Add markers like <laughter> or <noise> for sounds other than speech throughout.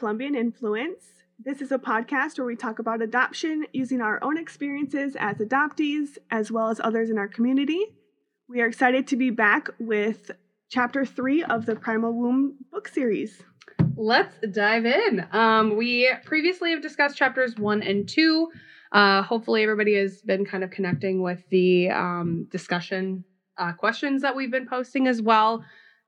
Colombian Influence. This is a podcast where we talk about adoption using our own experiences as adoptees as well as others in our community. We are excited to be back with chapter three of the Primal Wound book series. Let's dive in. Um, we previously have discussed chapters one and two. Uh, hopefully, everybody has been kind of connecting with the um, discussion uh, questions that we've been posting as well.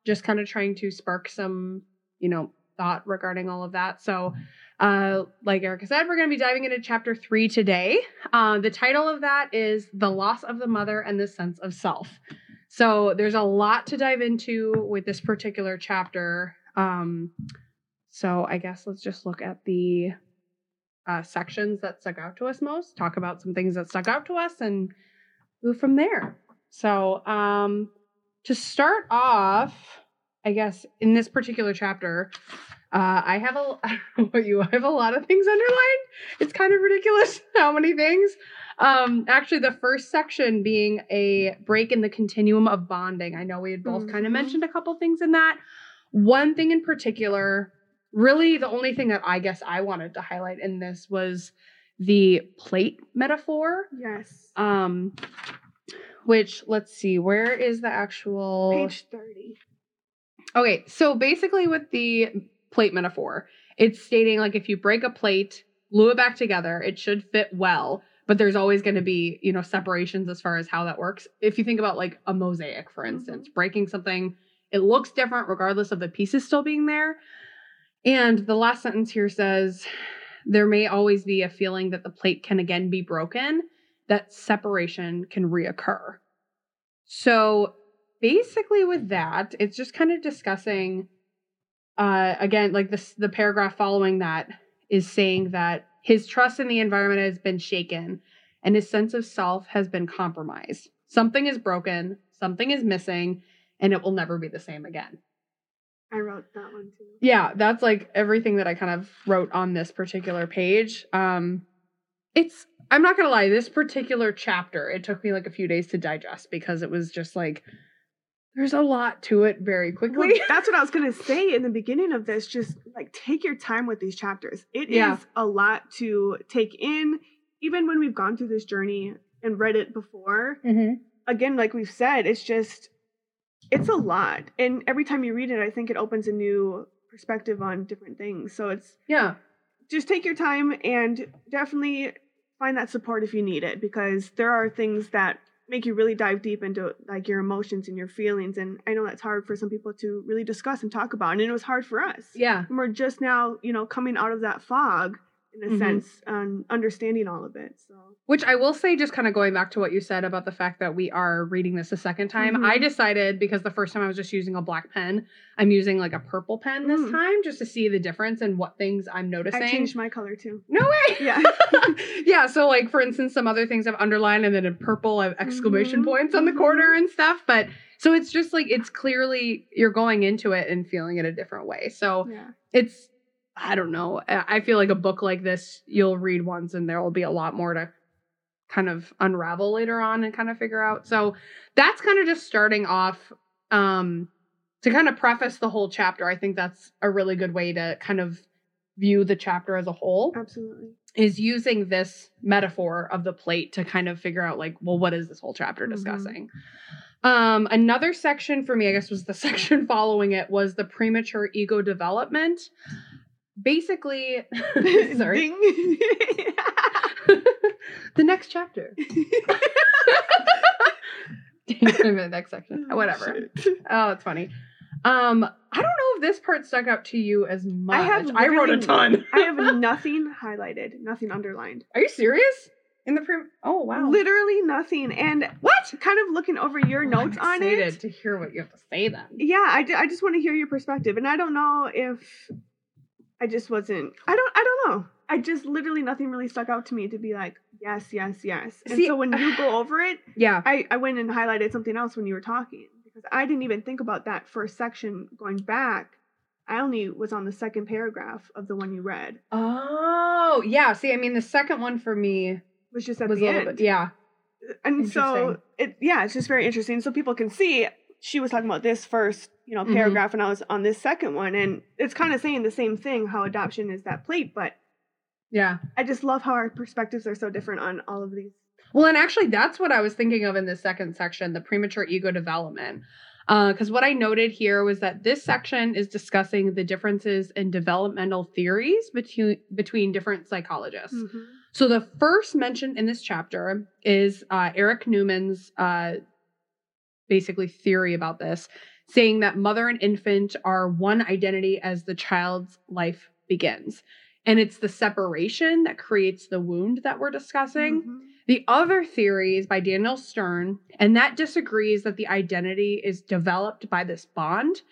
Just kind of trying to spark some, you know, thought regarding all of that. So, uh, like Erika said, we're going to be diving into chapter three today. Uh, the title of that is The Loss of the Mother and the Sense of Self. So, there's a lot to dive into with this particular chapter. Um, so, I guess let's just look at the uh, sections that stuck out to us most, talk about some things that stuck out to us, and move from there. So, um, to start off, I guess in this particular chapter, uh, I have a <laughs> I don't know you. I have a lot of things underlined. It's kind of ridiculous <laughs> how many things. Um, actually, the first section being a break in the continuum of bonding. I know we had both kind of mentioned a couple things in that. One thing in particular, really the only thing that I guess I wanted to highlight in this was the plate metaphor. Yes. Um, which let's see, where is the actual Page 30. Okay, so basically with the plate metaphor, it's stating like if you break a plate, glue it back together, it should fit well, but there's always going to be, you know, separations as far as how that works. If you think about like a mosaic, for instance, mm-hmm. breaking something, it looks different regardless of the pieces still being there. And the last sentence here says there may always be a feeling that the plate can again be broken, that separation can reoccur. So basically with that it's just kind of discussing uh again like this the paragraph following that is saying that his trust in the environment has been shaken and his sense of self has been compromised. Something is broken something is missing and it will never be the same again. I wrote that one too. yeah that's like everything that i kind of wrote on this particular page. Um it's i'm not gonna lie this particular chapter it took me like a few days to digest because it was just like there's a lot to it very quickly Well, <laughs> that's what I was gonna say in the beginning of this. Just like take your time with these chapters. It is Yeah. a lot to take in, even when we've gone through this journey and read it before. mm-hmm. Again, like we've said, it's just it's a lot. And every time you read it, I think it opens a new perspective on different things. So it's yeah just take your time and definitely find that support if you need it because there are things that make you really dive deep into like your emotions and your feelings and i know that's hard for some people to really discuss and talk about and it was hard for us. Yeah. And we're just now you know coming out of that fog in a Mhm. sense and understanding all of it so Which I will say, just kind of going back to what you said about the fact that we are reading this a second time, Mhm. I decided because the first time I was just using a black pen, I'm using like a purple pen this Mm. time just to see the difference and what things I'm noticing. i changed my color too no way. <laughs> Yeah. <laughs> yeah. So, like, for instance, some other things I've underlined and then in purple, I have exclamation Mhm, points on the corner and stuff. But so it's just like, it's clearly you're going into it and feeling it a different way. So, yeah it's I don't know. I feel like a book like this you'll read once and there will be a lot more to kind of unravel later on and kind of figure out. So that's kind of just starting off um to kind of preface the whole chapter. I think that's a really good way to kind of view the chapter as a whole absolutely is using this metaphor of the plate to kind of figure out like well what is this whole chapter Mhm. discussing um another section for me i guess was the <laughs> section following it was the premature ego development basically <laughs> sorry <laughs> the next chapter <laughs> the next section whatever Shit. oh it's funny um i don't know if this part stuck out to you as much I have i wrote a ton I have nothing highlighted, nothing underlined. are you serious in the pre oh wow Literally nothing. And what kind of looking over your Oh, I'm notes on it. to hear what you have to say then. Yeah, I, I just want to hear your perspective. And I don't know if I just wasn't, I don't, I don't know. I just literally nothing really stuck out to me to be like, yes, yes, yes. And See, so when you go <sighs> over it, Yeah. I, I went and highlighted something else when you were talking because I didn't even think about that first section going back. I only was on the second paragraph of the one you read. Oh, yeah. See, I mean, the second one for me was just at was a the little end. bit, yeah. and so it yeah it's just very interesting so people can see she was talking about this first, you know, Mhm. paragraph, and I was on this second one, and it's kind of saying the same thing how adoption is that plate, but Yeah. I just love how our perspectives are so different on all of these. Well, and actually, that's what I was thinking of in the second section the premature ego development. Because what I noted here was that this section is discussing the differences in developmental theories between, between different psychologists. Mm-hmm. So, the first mentioned in this chapter is uh, Erich Neumann's uh, basically theory about this, saying that mother and infant are one identity as the child's life begins. And it's the separation that creates the wound that we're discussing. Mm-hmm. The other theory is by Daniel Stern, and that disagrees that the identity is developed by this bond,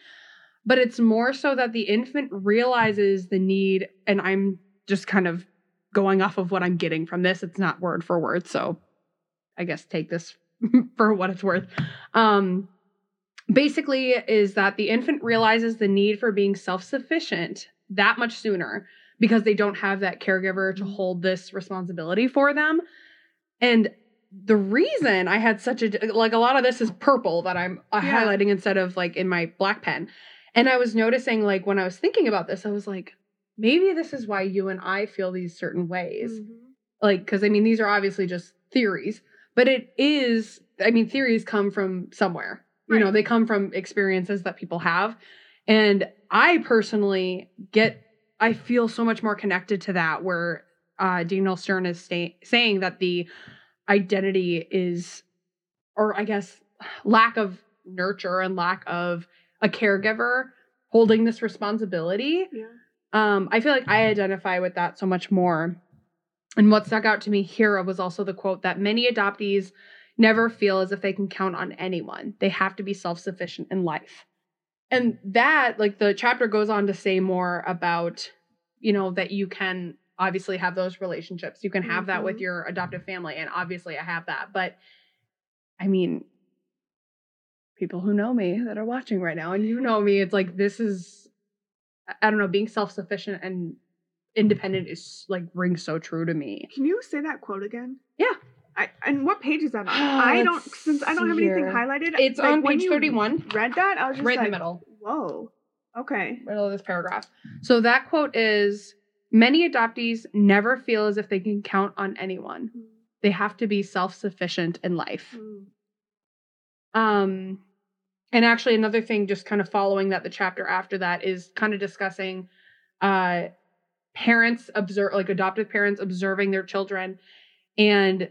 but it's more so that the infant realizes the need, and I'm just kind of going off of what I'm getting from this. It's not word for word, so I guess take this <laughs> for what it's worth. Um, basically, is that the infant realizes the need for being self sufficient that much sooner because they don't have that caregiver to hold this responsibility for them. And the reason I had such a like a lot of this is purple that I'm uh, Yeah. highlighting instead of like in my black pen. And I was noticing like when I was thinking about this, I was like, maybe this is why you and I feel these certain ways. Mhm. Like, because I mean, these are obviously just theories, but it is, I mean, theories come from somewhere. You know, they come from experiences that people have. And I personally get, I feel so much more connected to that, where uh, Daniel Stern is sta- saying that the identity is, or I guess, lack of nurture and lack of a caregiver holding this responsibility Yeah. um, I feel like I identify with that so much more. And what stuck out to me here was also the quote that many adoptees never feel as if they can count on anyone. They have to be self sufficient in life. And that, like, the chapter goes on to say more about, you know, that you can obviously have those relationships. You can have that with Mhm. your adoptive family. And obviously, I have that. But I mean, people who know me that are watching right now, and you know me, it's like this is I- I don't know, being self sufficient and independent is like rings so true to me. Can you say that quote again? Yeah. I, and what page is that on? I don't since I don't have anything here. highlighted. It's like, on page you 31, Read that? I was just right in the middle, whoa. Okay. middle of this paragraph. So that quote is Many adoptees never feel as if they can count on anyone. They have to be self sufficient in life. Mm. Um, and actually, another thing, just kind of following that, the chapter after that is kind of discussing uh, parents observe, like adoptive parents observing their children. And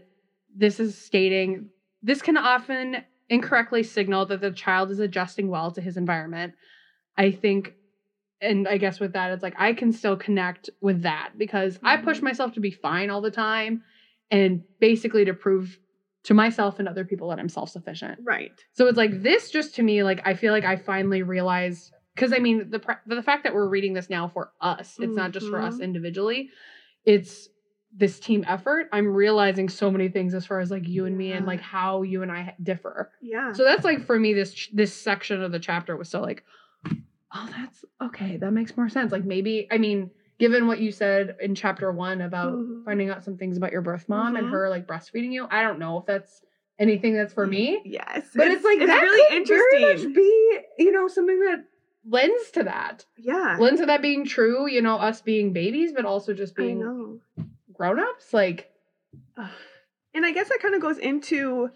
this is stating this can often incorrectly signal that the child is adjusting well to his environment. I think, and I guess with that, it's like I can still connect with that because I push Mhm. myself to be fine all the time and basically to prove to myself and other people that I'm self sufficient. Right. So it's like this just to me, like I feel like I finally realized because I mean the the fact that we're reading this now for us, it's not just for us Mhm. individually. It's this team effort. I'm realizing so many things as far as like you and me and like how you and I differ. Yeah. So that's like for me this this section of the chapter was so like oh that's okay, that makes more sense. Like maybe I mean given what you said in chapter 1 about Mhm. finding out some things about your birth mom and Mhm. her like breastfeeding you, I don't know if that's anything that's for me. Yes. But it's, like it's that really could interesting. Very much be you know something that lends to that, yeah. lends to that being true. You know, us being babies, but also just being grown ups. Like, Ugh. And I guess that kind of goes into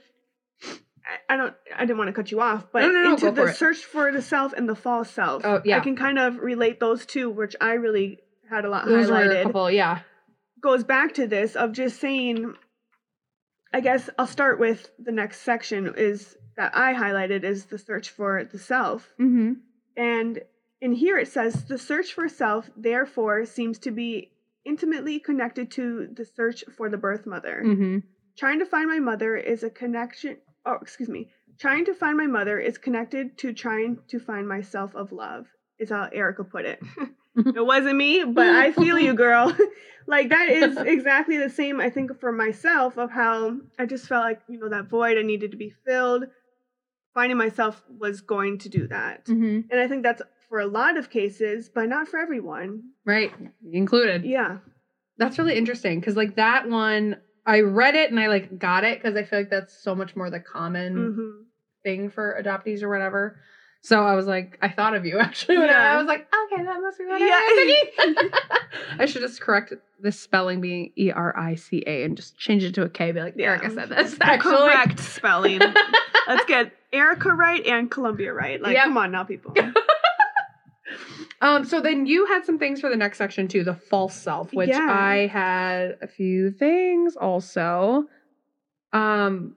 I- I don't I didn't want to cut you off, but No, no, no, into the it. search for the self and the false self. Oh, yeah. I can kind of relate those two, which I really had a lot those were a highlighted. couple. Yeah. Goes back to this of just saying I guess I'll start with the next section is that I highlighted is the search for the self. Mm-hmm. And in here it says the search for self, therefore, seems to be intimately connected to the search for the birth mother. Mm-hmm. Trying to find my mother is a connection. Oh, excuse me. Trying to find my mother is connected to trying to find myself of love, is how Erica put it. <laughs> it wasn't me, but I feel you, girl. <laughs> like, that is <laughs> exactly the same, I think, for myself, of how I just felt like, you know, that void I needed to be filled. Finding myself was going to do that. Mm-hmm. And I think that's for a lot of cases, but not for everyone. Right. Included. Yeah. That's really interesting because like that one, I read it and I like got it because I feel like that's so much more the common hmm thing for adoptees or whatever. So I was like, I thought of you <laughs> actually. When Yeah. I, I was like, okay, that must be what Yeah. I. <laughs> <laughs> I should just correct the spelling being E R I C A and just change it to a K. Be like, Yeah. Erika said this. Actually, correct spelling. Let's get Erika right and Colombia right. Like, come on now, people. Um, so then you had some things for the next section too, the false self, which. I had a few things also. Um,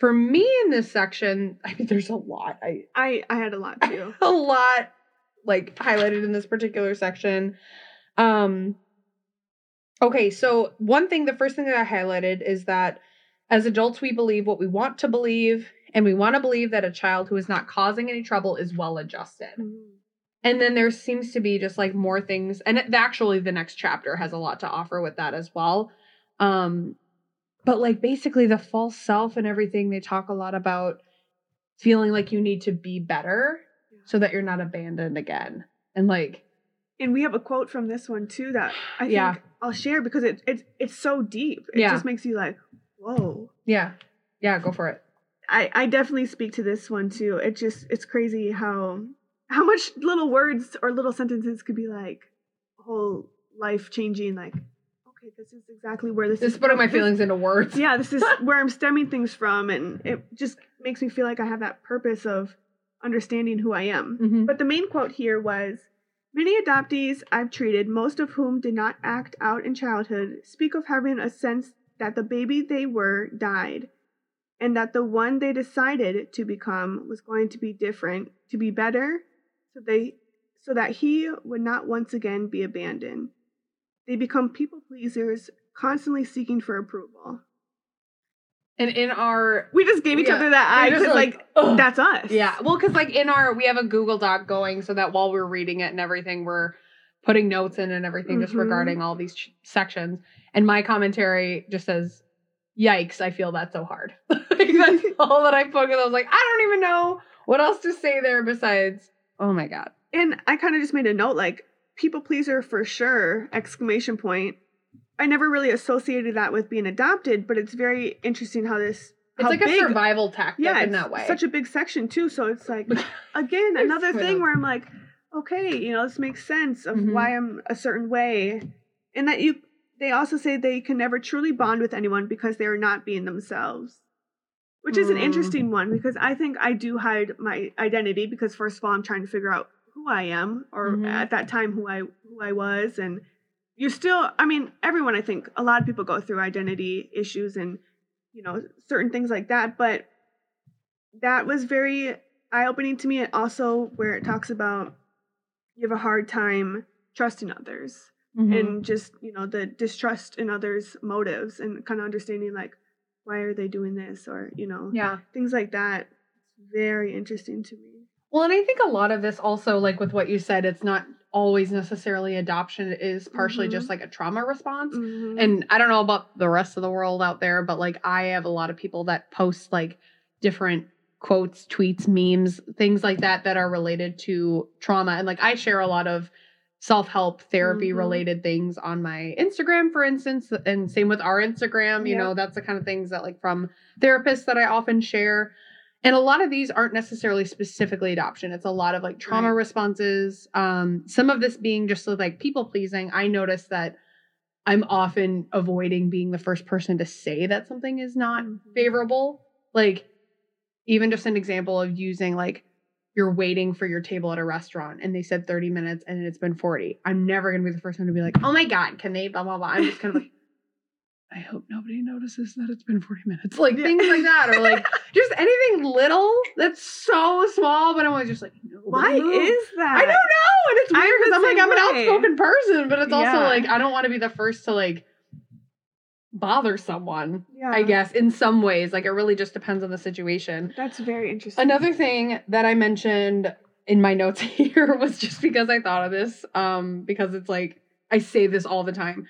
for me in this section, <laughs> I mean, there's a lot. I I I had a lot <laughs> too. a lot like highlighted in this particular section. Um, okay, so one thing, the first thing that I highlighted is that as adults, we believe what we want to believe, and we want to believe that a child who is not causing any trouble is well adjusted. And then there seems to be just like more things, and it, actually, the next chapter has a lot to offer with that as well. Um, but like basically, the false self and everything, they talk a lot about feeling like you need to be better so that you're not abandoned again. And like, And we have a quote from this one too that I think Yeah. I'll share because it, it it's so deep. It Yeah. just makes you like, whoa. yeah, yeah, go for it. I, I definitely speak to this one too. It just it's crazy how how much little words or little sentences could be like whole life changing like okay this is exactly where this Just is putting my feelings into words. yeah this is <laughs> where I'm stemming things from and it just makes me feel like I have that purpose of understanding who I am. Mhm. But the main quote here was Many adoptees I've treated, most of whom did not act out in childhood, speak of having a sense that the baby they were died, and that the one they decided to become was going to be different, to be better, so they so that he would not once again be abandoned. They become people pleasers, constantly seeking for approval. And in our We just gave each Yeah. other that eye because, like, ugh. that's us. Yeah, well, because like in our we have a Google Doc going so that while we're reading it and everything, we're putting notes in and everything just Mhm. regarding all these ch- sections. And my commentary just says, "Yikes! I feel that so hard." <laughs> like, that's <laughs> all that I put. 'cause I was like, I don't even know what else to say there besides, "Oh my god." And I kind of just made a note like people pleaser for sure exclamation point. I never really associated that with being adopted, but it's very interesting how this It's how like big, a survival tactic yeah, in that way. Such a big section too, so it's like <laughs> again another thing where I'm like, okay, you know, this makes sense of Mhm. why I'm a certain way, and that you. They also say they can never truly bond with anyone because they are not being themselves, which is an Mm. interesting one because I think I do hide my identity because first of all I'm trying to figure out who I am or Mhm. at that time who I who I was and you still I mean everyone I think a lot of people go through identity issues and you know certain things like that but that was very eye opening to me and also where it talks about you have a hard time trusting others Mhm. and just you know the distrust in others motives and kind of understanding like why are they doing this or you know yeah. things like that very interesting to me Well, and I think a lot of this also, like with what you said, it's not always necessarily adoption. It is partially Mhm. just like a trauma response. Mhm. And I don't know about the rest of the world out there, but like I have a lot of people that post like different quotes, tweets, memes, things like that that are related to trauma. And like I share a lot of self help therapy Mhm. related things on my Instagram, for instance, and same with our Instagram. You Yep. know, that's the kind of things that like from therapists that I often share. And a lot of these aren't necessarily specifically adoption. It's a lot of like trauma Right. responses. Um, some of this being just so, like people pleasing. I notice that I'm often avoiding being the first person to say that something is not Mhm. favorable. Like, even just an example of using like you're waiting for your table at a restaurant and they said 30 minutes and it's been 40. I'm never gonna be the first one to be like, oh my god, can they blah blah blah. I'm just kind of like, I hope nobody notices that it's been 40 minutes. Like Yeah. things like that, or like <laughs> just anything little that's so small, but I'm always just like, why is that I don't know, and it's weird because I'm like same I'm an outspoken person, but it's also Yeah. like I don't want to be the first to like bother someone. yeah I guess in some ways, like it really just depends on the situation. that's very interesting Another thing that I mentioned in my notes <laughs> here was just because I thought of this, um, because it's like I say this all the time,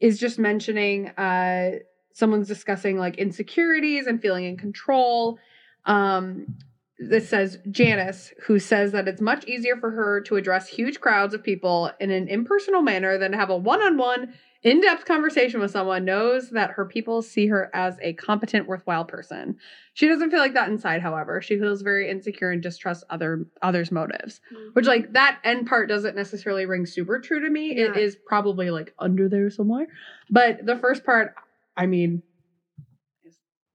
is just mentioning uh someone's discussing like insecurities and feeling in control. Um this says Janice, who says that it's much easier for her to address huge crowds of people in an impersonal manner than to have a one on one, in depth conversation with someone, knows that her people see her as a competent, worthwhile person. She doesn't feel like that inside, however. She feels very insecure and distrusts other others' motives. Mm. Which, like, that end part doesn't necessarily ring super true to me. It Yeah. is probably like under there somewhere. But the first part, I mean,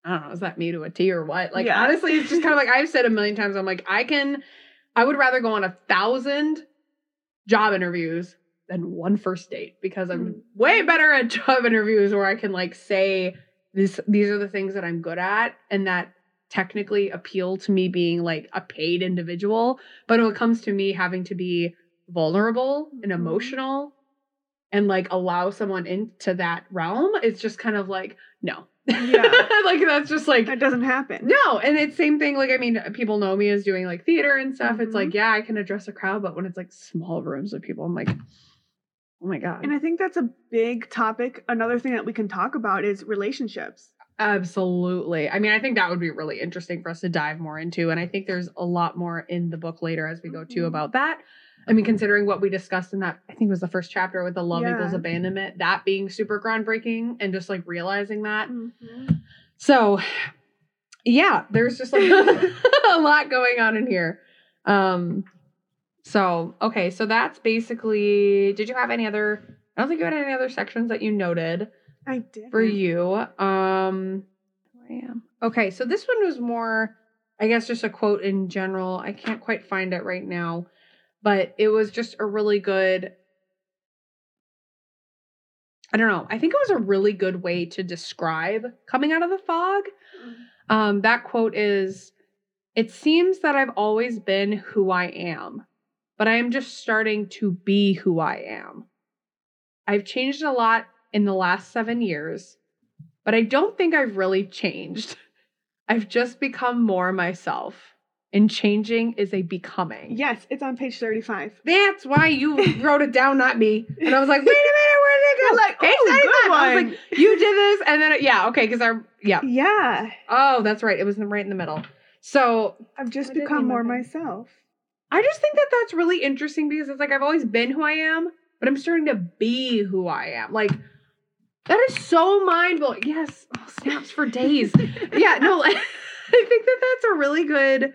I don't know, is that me to a T or what? Like, Yeah. honestly, it's just kind of like I've said a million times. I'm like, I can, I would rather go on a thousand job interviews than one first date because I'm Mm. way better at <laughs> job interviews where I can like say this these are the things that I'm good at and that technically appeal to me being like a paid individual. But when it comes to me having to be vulnerable and Mhm. emotional and like allow someone into that realm, it's just kind of like, no. Yeah. <laughs> like that's just like that doesn't happen. no, and it's same thing. Like, I mean, people know me as doing like theater and stuff. It's Mhm. like, yeah, I can address a crowd, but when it's like small rooms of people, I'm like, oh my god, And I think that's a big topic. Another thing that we can talk about is relationships. absolutely. I mean, I think that would be really interesting for us to dive more into, and I think there's a lot more in the book later as we go to Mhm. about that. I mean, considering what we discussed in that, I think it was the first chapter with the love equals abandonment, that being super groundbreaking, and just like realizing that. Mhm. So, yeah, there's just like <laughs> <laughs> a lot going on in here. Um, so okay, so that's basically. Did you have any other? I don't think you had any other sections that you noted I did. for you. Um, I am. Okay, so this one was more, I guess, just a quote in general. I can't quite find it right now, but it was just a really good. I don't know. I think it was a really good way to describe coming out of the fog. Um, that quote is It seems that I've always been who I am, but I am just starting to be who I am. I've changed a lot in the last seven years, but I don't think I've really changed. <laughs> I've just become more myself, and changing is a becoming. Yes, it's on page 35. That's why you <laughs> wrote it down, not me. And I was like, wait a minute, where did it go? like, oh, good 95. I was like, you did this, and then yeah, okay, because I yeah. Yeah, Oh, that's right. It was right in the middle. So I've just become more myself. I just think that that's really interesting because it's like I've always been who I am, but I'm starting to be who I am. Like that is so mind blowing. Yes, oh, snaps for days. <laughs> yeah, no, <laughs> I think that that's a really good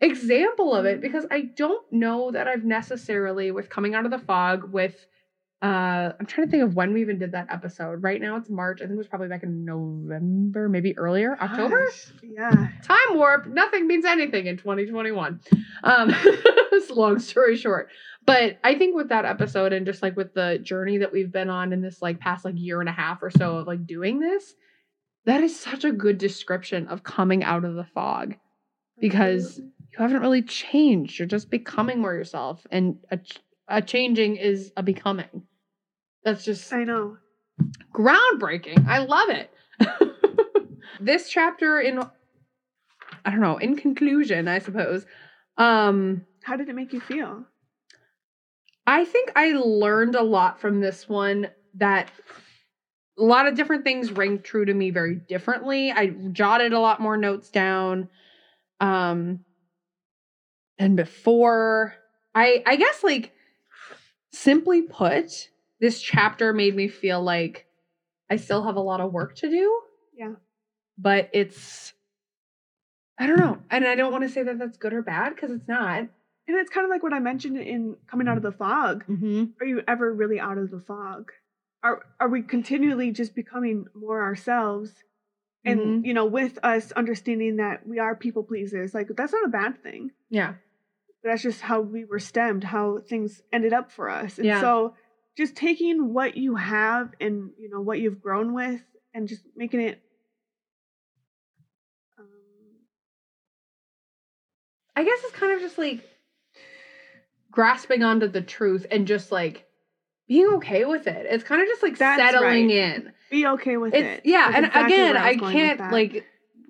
example of it because I don't know that I've necessarily with coming out of the fog with uh I'm trying to think of when we even did that episode. Right now it's March. I think it was probably back in November, maybe earlier, October. Gosh, Yeah. Time warp. Nothing means anything in 2021. Um <laughs> long story short. But I think with that episode and just like with the journey that we've been on in this like past like year and a half or so of like doing this, that is such a good description of coming out of the fog because you haven't really changed. You're just becoming more yourself, and a, a changing is a becoming. That's just I know. groundbreaking. I love it. <laughs> this chapter, in I don't know, in conclusion, I suppose, um, How did it make you feel? I think I learned a lot from this one that a lot of different things ring true to me very differently. I jotted a lot more notes down um than before. I I guess like simply put, this chapter made me feel like I still have a lot of work to do. Yeah. But it's I don't know. And I don't want to say that that's good or bad because it's not. And it's kind of like what I mentioned in coming out of the fog. Mm-hmm. Are you ever really out of the fog? Are are we continually just becoming more ourselves? And Mhm. you know, with us understanding that we are people pleasers, like that's not a bad thing. Yeah. That's just how we were stemmed, how things ended up for us. And Yeah. so just taking what you have and you know what you've grown with and just making it um, I guess it's kind of just like grasping onto the truth and just like being okay with it. It's kind of just like That's settling right. in. Be okay with it. yeah, That's and exactly again, I with can't like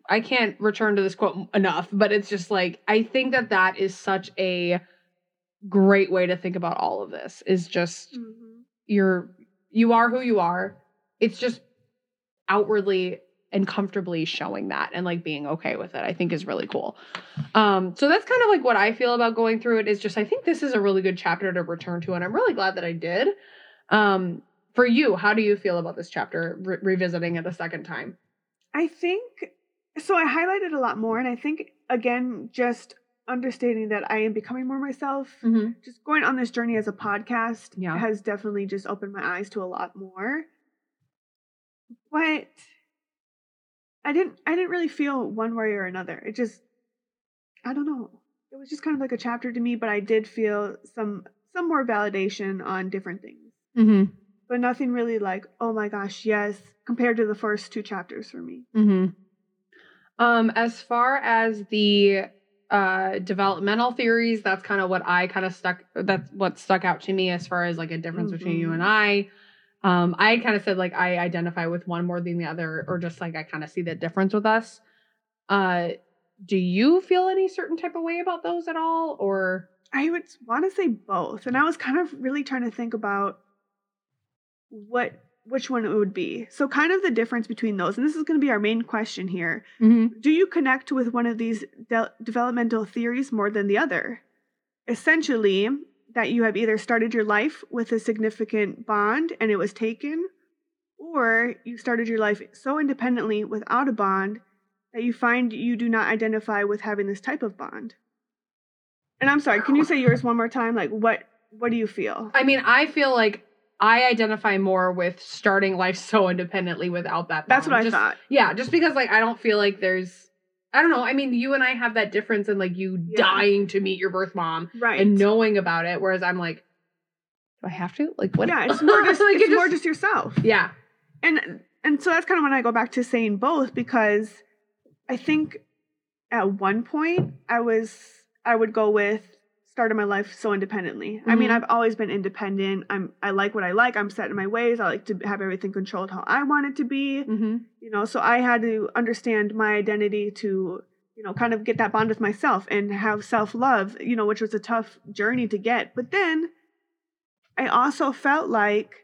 I can't return to this quote enough, but it's just like I think that that is such a great way to think about all of this. Is just Mhm. you're you are who you are. It's just outwardly and comfortably showing that and like being okay with it i think is really cool um so that's kind of like what i feel about going through it is just i think this is a really good chapter to return to and i'm really glad that i did um for you how do you feel about this chapter re- revisiting it a second time I think so. I highlighted a lot more, and I think again, just understanding that I am becoming more myself. mm-hmm. Just going on this journey as a podcast Yeah. has definitely just opened my eyes to a lot more. But I didn't. I didn't really feel one way or another. It just, I don't know. It was just kind of like a chapter to me, but I did feel some some more validation on different things. Mm-hmm. But nothing really like, oh my gosh, yes, compared to the first two chapters for me. Mm-hmm. Um, as far as the uh developmental theories, that's kind of what I kind of stuck that's what stuck out to me as far as like a difference between you and I. Um, I kind of said like I identify with one more than the other, or just like I kind of see the difference with us. Uh do you feel any certain type of way about those at all? Or I would want to say both. And I was kind of really trying to think about what which one it would be. So kind of the difference between those. And this is going to be our main question here. Mm-hmm. Do you connect with one of these de- developmental theories more than the other? Essentially, that you have either started your life with a significant bond and it was taken, or you started your life so independently without a bond that you find you do not identify with having this type of bond. And I'm sorry, can you say yours one more time? Like what what do you feel? I mean, I feel like I identify more with starting life so independently without that. That's what. I Just- thought. Yeah, just because like I don't feel like there's I don't know. I mean, you and I have that difference in like you Yeah. dying to meet your birth mom Right. and knowing about it, whereas I'm like, do I have to? Like what? yeah, it's <laughs> more just Like, it's it more just- just yourself. yeah. and and so that's kind of when I go back to saying both because I think at one point I was I would go with started my life so independently. I mean, Mhm. I've always been independent. I'm I like what I like. I'm set in my ways. I like to have everything controlled how I want it to be. Mm-hmm. You know, so I had to understand my identity to you know kind of get that bond with myself and have self-love, you know, which was a tough journey to get. But then I also felt like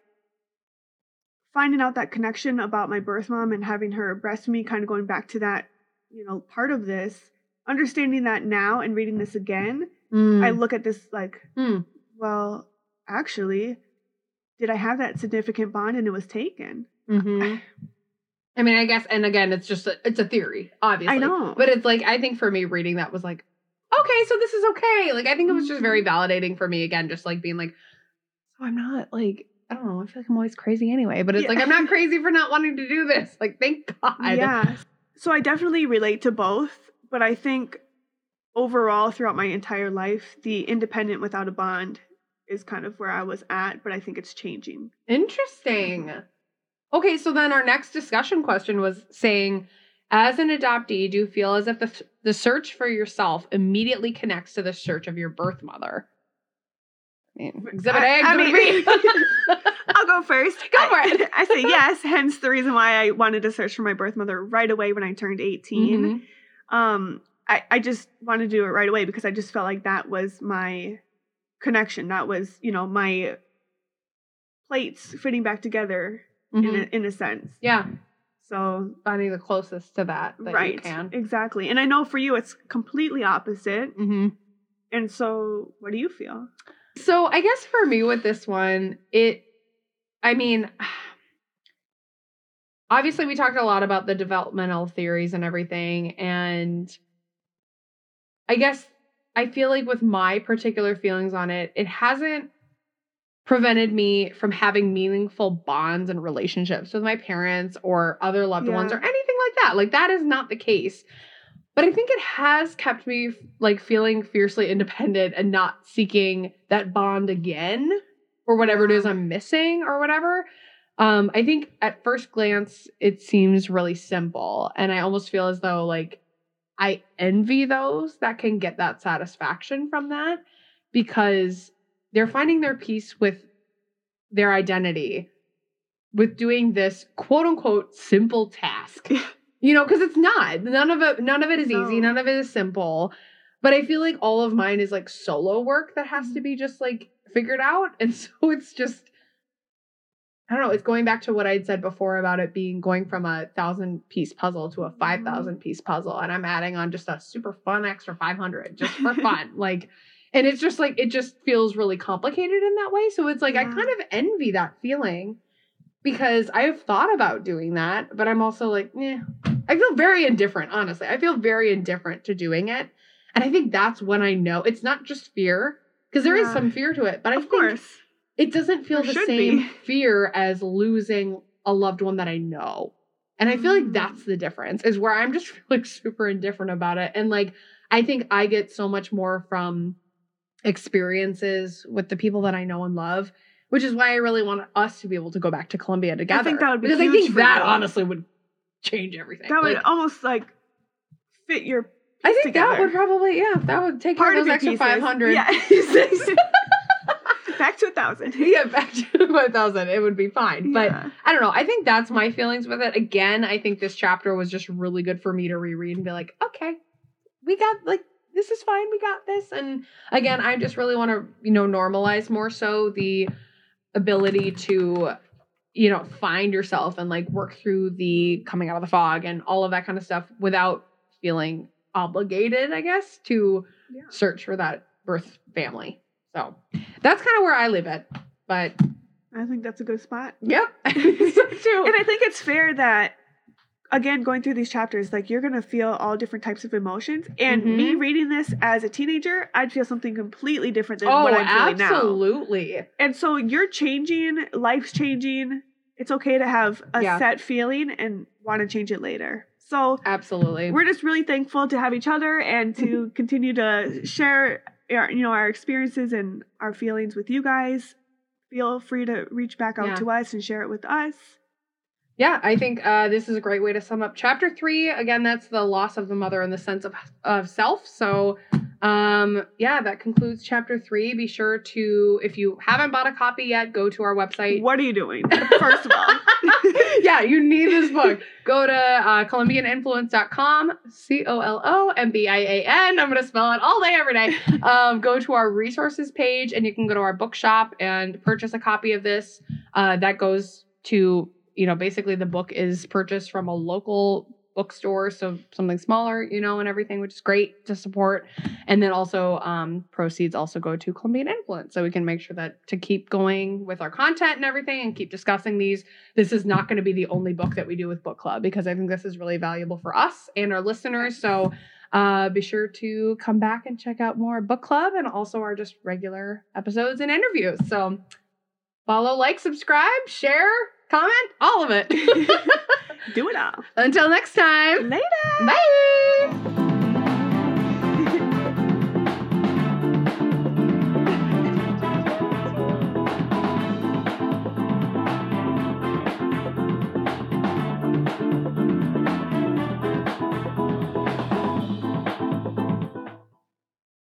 finding out that connection about my birth mom and having her breast me, kind of going back to that, you know, part of this, understanding that now and reading this again, I look at this like, Mm. well, actually, did I have that significant bond and it was taken? hmm I mean, I guess, and again, it's just a, it's a theory, obviously. I know. but it's like I think for me, reading that was like, okay, so this is okay. Like I think it was just very validating for me. Again, just like being like, so I'm not like I don't know. I feel like I'm always crazy anyway, but it's Yeah. like I'm not crazy for not wanting to do this. Like thank God. Yeah. So I definitely relate to both, but I think overall throughout my entire life, the independent without a bond is kind of where I was at, but I think it's changing. Interesting. Okay, so then our next discussion question was saying, as an adoptee, do you feel as if the, the search for yourself immediately connects to the search of your birth mother? I mean, exhibit A, I- I exhibit mean- B. <laughs> I'll go first. Go for I- it. I say <laughs> yes, hence the reason why I wanted to search for my birth mother right away when I turned 18. Mhm. Um I, I just wanted to do it right away because I just felt like that was my connection. That was, you know, my plates fitting back together in Mhm. a, in a sense. Yeah, So finding the closest to that that right, you can. exactly. And I know for you it's completely opposite. hmm And so, what do you feel? So I guess for me with this one, it, I mean, <sighs> obviously we talked a lot about the developmental theories and everything, and I guess I feel like with my particular feelings on it, it hasn't prevented me from having meaningful bonds and relationships with my parents or other loved ones or anything like that. Like that is not the case. But I think it has kept me like feeling fiercely independent and not seeking that bond again or whatever it is I'm missing or whatever. Um, I think at first glance it seems really simple, and I almost feel as though like I envy those that can get that satisfaction from that because they're finding their peace with their identity with doing this quote unquote simple task. you know, because it's not. None of it none of it is easy, none of it is simple. But I feel like all of mine is like solo work that has to mm-hmm. be just like figured out. <laughs> And so it's just I don't know, it's going back to what I'd said before about it being going from a thousand piece puzzle to a 5,000 piece puzzle. And I'm adding on just a super fun extra 500 just for <laughs> fun. Like, and it's just like, it just feels really complicated in that way. So it's like, I kind of envy that feeling because I've thought about doing that, but I'm also like, eh. I feel very indifferent, honestly. I feel very indifferent to doing it. And I think that's when I know it's not just fear, because there is Yeah. some fear to it, but I of think course. It doesn't feel There the same be. fear as losing a loved one that I know. And I feel like Mm. that's the difference, is where I'm just <laughs> like super indifferent about it. And like, I think I get so much more from experiences with the people that I know and love, which is why I really want us to be able to go back to Colombia together. I think that would be because I think for that you. honestly would change everything. That would Like, almost like fit your I think that would probably, yeah, that would take part care of of those your extra pieces. 500 Yeah. <laughs> <laughs> back to a thousand. <laughs> yeah, back to <laughs> 1000 It would be fine. But Yeah. I don't know. I think that's my feelings with it. Again, I think this chapter was just really good for me to reread and be like, okay, we got like this is fine. We got this. And again, I just really want to, you know, normalize more so the ability to, you know, find yourself and like work through the coming out of the fog and all of that kind of stuff without feeling obligated, I guess, to Yeah. search for that birth family. So that's kind of where I live at. But I think that's a good spot. Yep. <laughs> <laughs> so too. And I think it's fair that again going through these chapters like you're going to feel all different types of emotions and me Mhm. reading this as a teenager I'd feel something completely different than oh, what I'm feeling now. absolutely. And so you're changing, life's changing. It's okay to have a Yeah. set feeling and want to change it later. So Absolutely. we're just really thankful to have each other and to <laughs> continue to share you know our experiences and our feelings with you guys. Feel free to reach back out Yeah. to us and share it with us. yeah, I think uh, this is a great way to sum up chapter three. Again, that's the loss of the mother and the sense of, of self. So, um, yeah, that concludes chapter three. Be sure to, if you haven't bought a copy yet, go to our website. What are you doing? First of all. <laughs> yeah, you need this book. Go to uh, ColombianInfluence.com, C O L O M B I A N. I'm going to spell it all day, every day. <laughs> Um, go to our resources page and you can go to our bookshop and purchase a copy of this. Uh, that goes to, you know, basically the book is purchased from a local bookstore, so something smaller, you know, and everything, which is great to support. And then also, um, proceeds also go to Colombian Influence, so we can make sure that to keep going with our content and everything, and keep discussing these. This is not going to be the only book that we do with book club because I think this is really valuable for us and our listeners. So. Uh, be sure to come back and check out more book club and also our just regular episodes and interviews. So follow, like, subscribe, share, comment, all of it. <laughs> Do it all. Until next time. Later. Bye.